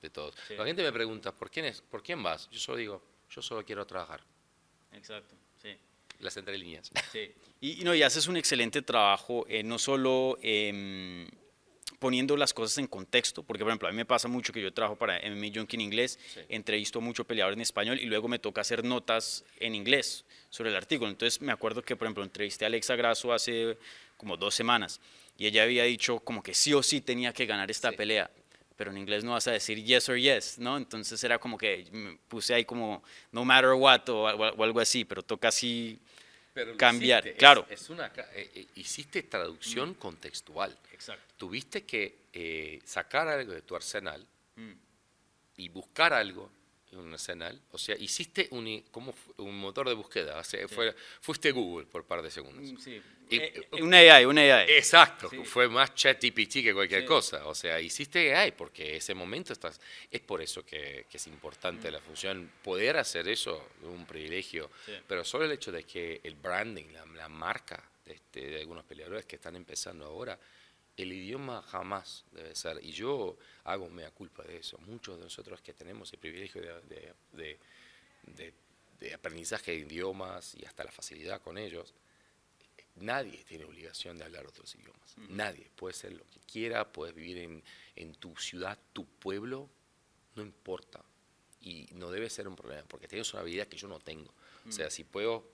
de todos. Sí. La gente me pregunta, ¿por quién, es, ¿por quién vas? Yo solo digo, yo solo quiero trabajar. Exacto, sí. Las entre líneas. Sí. Y, y no, y haces un excelente trabajo, eh, no solo em, poniendo las cosas en contexto, porque por ejemplo a mí me pasa mucho que yo trabajo para MMA Junkie en inglés, Sí. entrevisto a mucho peleador en español y luego me toca hacer notas en inglés sobre el artículo. Entonces me acuerdo que por ejemplo entrevisté a Alexa Grasso hace como dos semanas y ella había dicho como que sí o sí tenía que ganar esta Sí. pelea. Pero en inglés no vas a decir yes or yes, ¿no? Entonces era como que me puse ahí como no matter what o, al- o algo así, pero toca así Pero lo Cambiar, hiciste, claro. Es, una, ca- eh, eh, hiciste traducción contextual. Exacto. Tuviste que eh, sacar algo de tu arsenal Mm. y buscar algo en un arsenal. O sea, hiciste un, i- como un motor de búsqueda. O sea, fue- fuiste Google por par de segundos. Mm, Sí. Eh, eh, una AI, una AI. Exacto, Sí. fue más ChatGPT que cualquier Sí. cosa. O sea, hiciste AI porque ese momento estás. Es por eso que, que es importante la función. Poder hacer eso es un privilegio, Sí. pero solo el hecho de que el branding, la, la marca de, este- de algunos peleadores que están empezando ahora, el idioma jamás debe ser. Y yo hago mea culpa de eso. Muchos de nosotros que tenemos el privilegio de- de aprendizaje de idiomas y hasta la facilidad con ellos, nadie tiene obligación de hablar otros idiomas. Nadie. Puede ser lo que quiera, puedes vivir en, en tu ciudad, tu pueblo, no importa. Y no debe ser un problema, porque tienes una habilidad que yo no tengo. O sea, si puedo,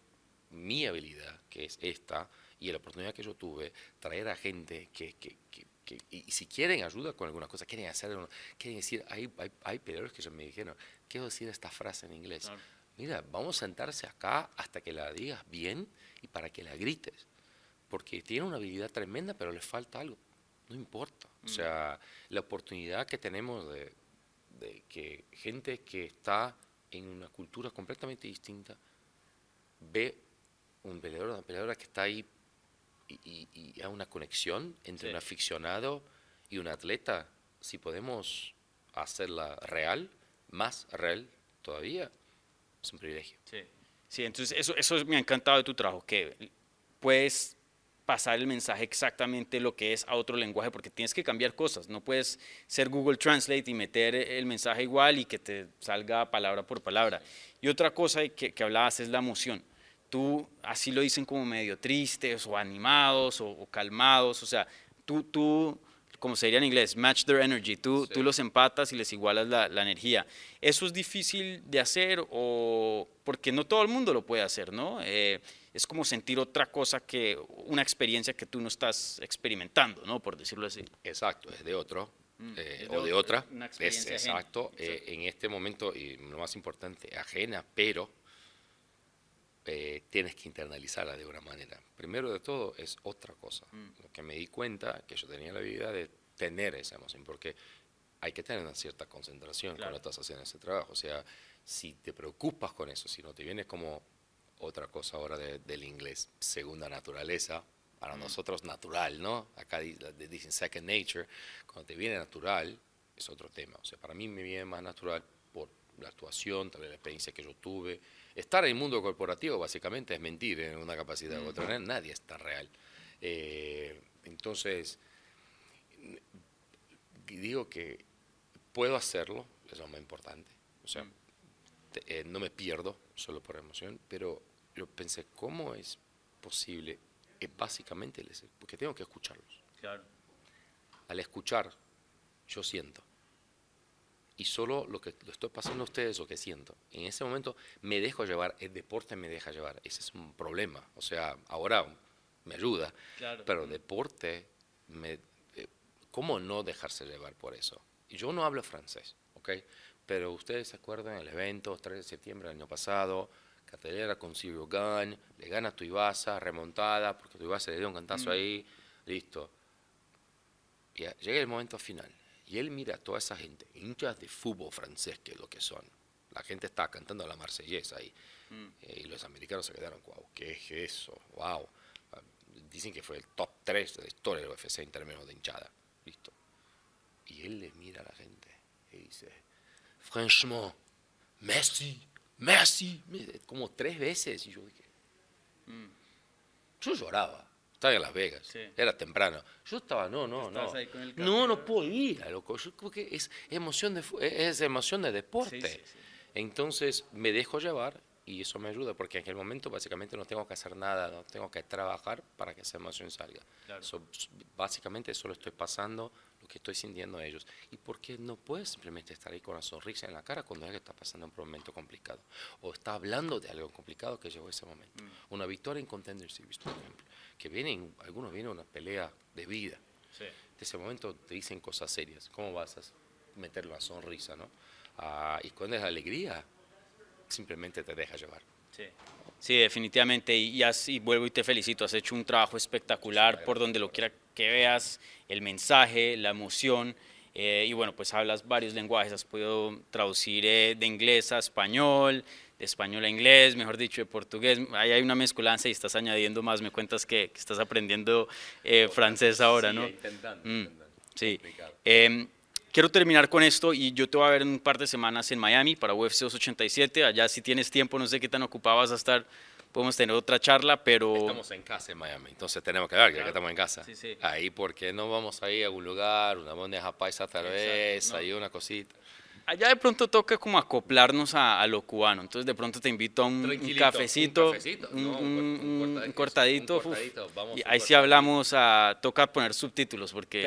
mi habilidad, que es esta, y la oportunidad que yo tuve, traer a gente que, que- que- que- y, si quieren ayuda con alguna cosa, quieren hacer, quieren decir, hay, hay, hay peleadores que ya me dijeron, quiero decir esta frase en inglés. Claro. Mira, vamos a sentarse acá hasta que la digas bien y para que la grites. Porque tiene una habilidad tremenda, pero le falta algo. No importa. O sea, la oportunidad que tenemos de, de que gente que está en una cultura completamente distinta ve un peleador, una peleadora que está ahí y, y, y hay una conexión entre Sí. un aficionado y un atleta. Si podemos hacerla real, más real todavía, es un privilegio. Sí. Sí, entonces eso, eso me ha encantado de tu trabajo, que puedes pasar el mensaje exactamente lo que es a otro lenguaje, porque tienes que cambiar cosas, no puedes ser Google Translate y meter el mensaje igual y que te salga palabra por palabra. Y otra cosa que, hablabas es la emoción. tú, así lo dicen como medio tristes o animados o, o calmados, o sea, tú, tú como se diría en inglés, match their energy. Tú, tú los empatas y les igualas la, la, energía. ¿Eso es difícil de hacer o porque no todo el mundo lo puede hacer, ¿no? Eh, es como sentir otra cosa que una experiencia que tú no estás experimentando, ¿no? Por decirlo así. Exacto, es de otro. Mm, eh, o de otra. Es, exacto. Eh, en este momento, y lo más importante, ajena, pero eh, tienes que internalizarla de una manera. Primero de todo es otra cosa. Mm. Lo que me di cuenta que yo tenía la habilidad de tener esa emoción, porque hay que tener una cierta concentración cuando estás haciendo ese trabajo. O sea, si te preocupas con eso, si no te viene como otra cosa ahora del inglés, segunda naturaleza, para mm. nosotros natural, ¿no? Acá dicen second nature, cuando te viene natural es otro tema. O sea, para mí me viene más natural por la actuación, tal vez la experiencia que yo tuve, Estar en el mundo corporativo básicamente es mentir en una capacidad u otra. Nadie está real. Eh, entonces, digo que puedo hacerlo, es lo más importante. O sea, eh, no me pierdo solo por emoción, pero yo pensé, ¿cómo es posible? Es básicamente, porque tengo que escucharlos. Claro. Al escuchar, yo siento y solo lo que lo estoy pasando a ustedes lo que siento. En ese momento me dejo llevar, el deporte me deja llevar. Ese es un problema. O sea, ahora me ayuda, pero el deporte, me, eh, ¿cómo no dejarse llevar por eso? Yo no hablo francés, ¿ok? Pero ustedes se acuerdan el evento 3 de septiembre del año pasado, cartelera con Sirio Gunn, le gana a Tuibasa, remontada, porque Tuibasa le dio un cantazo mm. ahí, listo. Y llega el momento final y él mira a toda esa gente, hinchas de fútbol francés, que es lo que son. La gente está cantando la marsellesa ahí. Mm. Eh, y los americanos se quedaron, wow, ¿qué es eso? Wow. Dicen que fue el top 3 de la historia del UFC en términos de hinchada. Listo. Y él le mira a la gente y dice, franchement, merci, merci. Como tres veces. Y yo dije, mm. yo lloraba. Estaba en Las Vegas, era temprano. Yo estaba, no, no, no. No, no puedo ir, loco. Yo creo que es emoción de, es emoción de deporte. Entonces me dejo llevar y eso me ayuda porque en aquel momento básicamente no tengo que hacer nada, no tengo que trabajar para que esa emoción salga. básicamente solo estoy pasando que estoy sintiendo a ellos. ¿Y por qué no puedes simplemente estar ahí con la sonrisa en la cara cuando alguien está pasando un momento complicado? O está hablando de algo complicado que llegó ese momento. Mm. Una victoria en Contender Series, por ejemplo. Que vienen, algunos vienen una pelea de vida. Sí. De ese momento te dicen cosas serias. ¿Cómo vas a meter la sonrisa, no? Ah, y cuando es alegría, simplemente te deja llevar. Sí. Sí, definitivamente. Y, así vuelvo y te felicito. Has hecho un trabajo espectacular por donde lo quiera que veas, el mensaje, la emoción. Eh, y bueno, pues hablas varios lenguajes. Has podido traducir eh, de inglés a español, de español a inglés, mejor dicho, de portugués. Ahí hay una mezcolanza y estás añadiendo más. Me cuentas que, estás aprendiendo eh, francés ahora, ¿no? Intentando, mm, Sí. Em, quiero terminar con esto y yo te voy a ver en un par de semanas en Miami para UFC 287. Allá si tienes tiempo, no sé qué tan ocupado vas a estar, podemos tener otra charla, pero... Estamos en casa en Miami, entonces tenemos que ver que estamos en casa. Sí, sí. Ahí, porque no vamos a ir a algún lugar, una bandeja paisa tal vez, ahí una cosita allá de pronto toca como acoplarnos a, lo cubano. Entonces de pronto te invito a un, cafecito, un, cortadito. y ahí sí hablamos, a, toca poner subtítulos porque...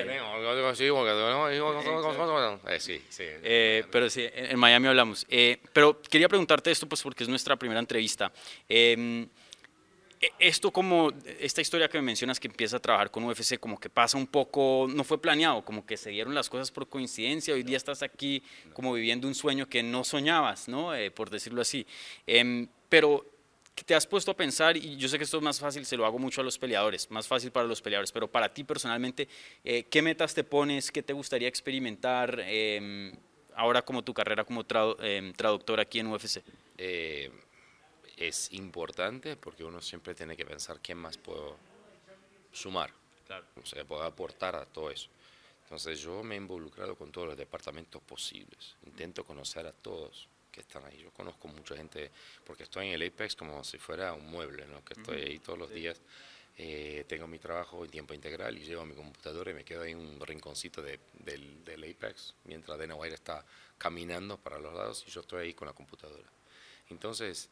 sí, sí. pero sí, en Miami hablamos. Eh, pero quería preguntarte esto pues porque es nuestra primera entrevista. Eh, esto como, esta historia que me mencionas que empieza a trabajar con UFC, como que pasa un poco, no fue planeado, como que se dieron las cosas por coincidencia, hoy día estás aquí como viviendo un sueño que no soñabas, ¿no? Eh, por decirlo así. Em, pero te has puesto a pensar, y yo sé que esto es más fácil, se lo hago mucho a los peleadores, más fácil para los peleadores, pero para ti personalmente, eh, ¿qué metas te pones? ¿Qué te gustaría experimentar em, ahora como tu carrera como em, traductor aquí en UFC? Es importante porque uno siempre tiene que pensar quién más puedo sumar, claro. o sea, puedo aportar a todo eso. Entonces yo me he involucrado con todos los departamentos posibles, intento conocer a todos que están ahí. Yo conozco mucha gente porque estoy en el Apex como si fuera un mueble, ¿no? que estoy ahí todos los días. Eh, tengo mi trabajo en tiempo integral y llevo mi computadora y me quedo ahí en un rinconcito de, del, del, Apex mientras Dana White está caminando para los lados y yo estoy ahí con la computadora. Entonces,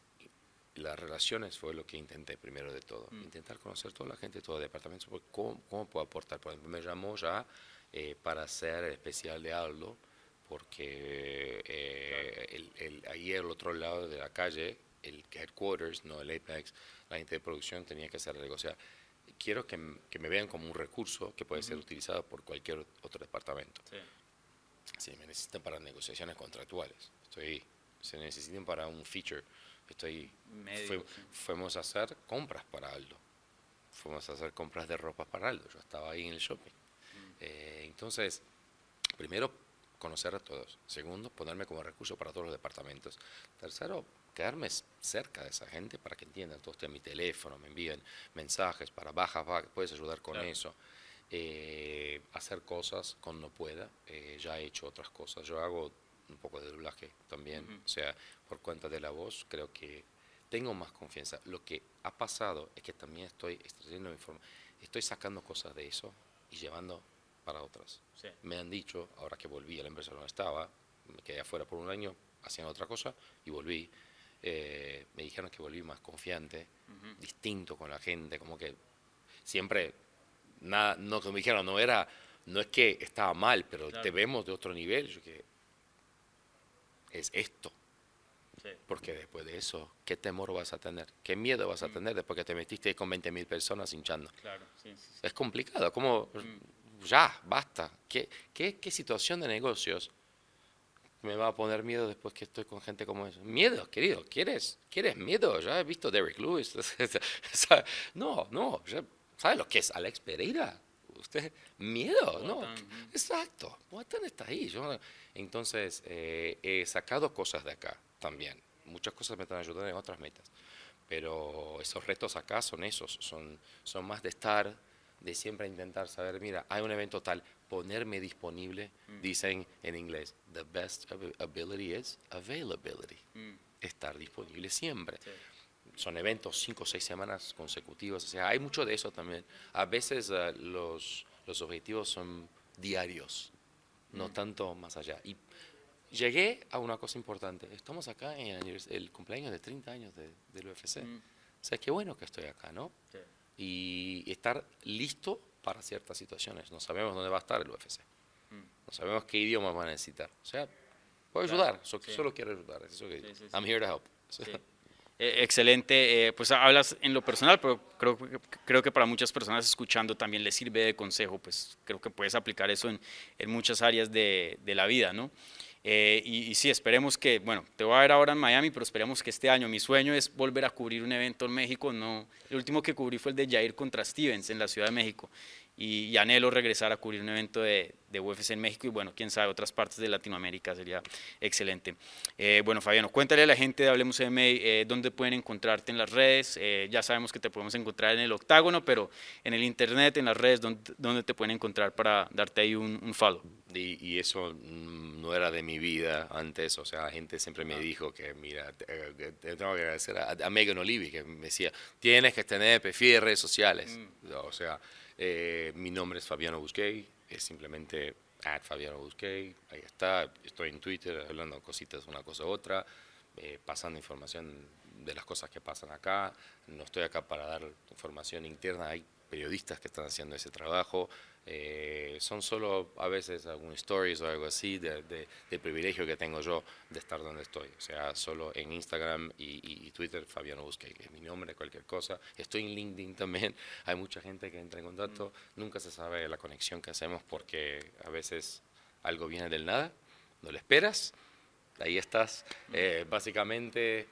las relaciones fue lo que intenté primero de todo. Intentar conocer toda la gente de todo el departamento, ¿cómo, cómo puedo aportar? Por ejemplo, me llamó ya eh, para ser especial de Aldo, porque eh, el, el, ahí al otro lado de la calle, el headquarters, no el Apex, la gente de producción tenía que hacer algo. O sea, quiero que, que me vean como un recurso que puede ser utilizado por cualquier otro departamento. Sí. Si me necesitan para negociaciones contractuales, estoy, se necesitan para un feature, estoy, Médico, fue- sí. fuimos a hacer compras para Aldo, fuimos a hacer compras de ropa para Aldo, yo estaba ahí en el shopping. Mm. Eh, entonces, primero, conocer a todos. Segundo, ponerme como recurso para todos los departamentos. Tercero, quedarme cerca de esa gente para que entiendan. Todos tienen mi teléfono, me envían mensajes para baja, baja, puedes ayudar con Claro. eso. Eh, hacer cosas cuando pueda. Eh, ya he hecho otras cosas. Yo hago un poco de doblaje también. Ujú. O sea, por cuenta de la voz, creo que tengo más confianza. Lo que ha pasado es que también estoy extrayendo informa- estoy sacando cosas de eso y llevando para otras. Sí. Me han dicho, ahora que volví a la empresa donde estaba, me quedé afuera por un año haciendo otra cosa y volví. eh, me dijeron que volví más confiante, distinto con la gente, como que siempre, nada, no que me dijeron, no era, no es que estaba mal, pero Claro. te vemos de otro nivel. Yo que es esto. Sí. Porque después de eso, ¿qué temor vas a tener? ¿Qué miedo vas a Mm. tener después que te metiste con 20.000 personas hinchando? Claro, sí. Es complicado. ¿Cómo? Ya, basta. ¿Qué, qué, ¿Qué situación de negocios me va a poner miedo después que estoy con gente como eso? Miedo, querido. ¿Quieres, ¿quieres miedo? Ya he visto Derek Lewis. no, no. ya- ¿Sabes lo que es Alex Pereira? Usted, miedo, no. Ujú. Exacto. Boateng está ahí. Yo- entonces, eh, he sacado cosas de acá también. Muchas cosas me están ayudando en otras metas. Pero esos retos acá son esos, son, son más de estar, de siempre intentar saber, mira, hay un evento tal, ponerme disponible, dicen en inglés, the best ab- ability is availability, Mm, estar disponible siempre sí. Son eventos cinco o seis semanas consecutivas. O sea, hay mucho de eso también. A veces eh, los, los objetivos son diarios, no tanto más allá. Y llegué a una cosa importante. Estamos acá en el, cumpleaños de 30 años de- del UFC. Mm. O sea, qué bueno que estoy acá, ¿no? Sí. Y estar listo para ciertas situaciones. No sabemos dónde va a estar el UFC. No sabemos qué idioma van a necesitar. O sea, puedo Claro, ayudar. so- sí. Solo quiero ayudar. es eso que Sí. I'm here to help. Sí. Eh, excelente, eh, pues hablas en lo personal, pero creo, creo que para muchas personas escuchando también les sirve de consejo, pues creo que puedes aplicar eso en, en muchas áreas de, de la vida, ¿no? Eh, y, y sí, esperemos que, bueno, te voy a ver ahora en Miami, pero esperemos que este año, mi sueño es volver a cubrir un evento en México, no, el último que cubrí fue el de Jair contra Stevens en la Ciudad de México, y, y anhelo regresar a cubrir un evento de, de UFC en México y bueno, quién sabe, otras partes de Latinoamérica sería excelente. Eh, bueno, Fabiano, cuéntale a la gente de Hablemos MMA eh, dónde pueden encontrarte en las redes. Eh, ya sabemos que te podemos encontrar en el octágono, pero en el internet, en las redes, ¿dónde, dónde te pueden encontrar para darte ahí un, un follow? Y, y eso mm, no era de mi vida antes, o sea, la gente siempre me dijo que, mira, eh, tengo que agradecer a, a Megan Olivi, que me decía, tienes que tener perfil de redes sociales. O sea, eh, mi nombre es Fabiano Busquey, es simplemente at Fabiano Busquey, ahí está, estoy en Twitter hablando cositas, una cosa u otra, eh, pasando información de las cosas que pasan acá, no estoy acá para dar información interna, hay periodistas que están haciendo ese trabajo, eh, son solo a veces algunos stories o algo así de, de- del privilegio que tengo yo de estar donde estoy. O sea, solo en Instagram y, y- y Twitter, Fabiano Busquey, que es mi nombre, cualquier cosa. Estoy en LinkedIn también, hay mucha gente que entra en contacto, nunca se sabe la conexión que hacemos porque a veces algo viene del nada, no lo esperas, ahí estás. Eh, básicamente,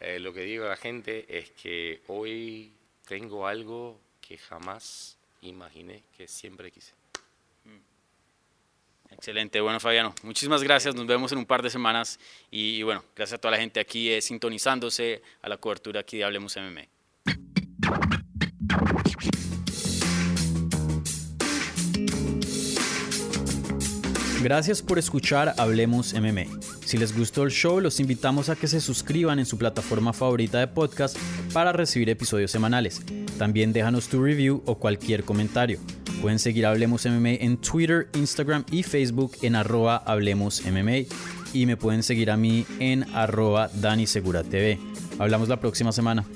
eh, lo que digo a la gente es que hoy tengo algo que jamás imaginé que siempre quise. Excelente, bueno Fabiano, muchísimas gracias, nos vemos en un par de semanas y, y bueno, gracias a toda la gente aquí eh, sintonizándose a la cobertura aquí de Hablemos MMA. Gracias por escuchar Hablemos MMA. Si les gustó el show, los invitamos a que se suscriban en su plataforma favorita de podcast para recibir episodios semanales. También déjanos tu review o cualquier comentario. Pueden seguir Hablemos MMA en Twitter, Instagram y Facebook en arroba Hablemos. Y me pueden seguir a mí en arroba Dani Segura TV. Hablamos la próxima semana.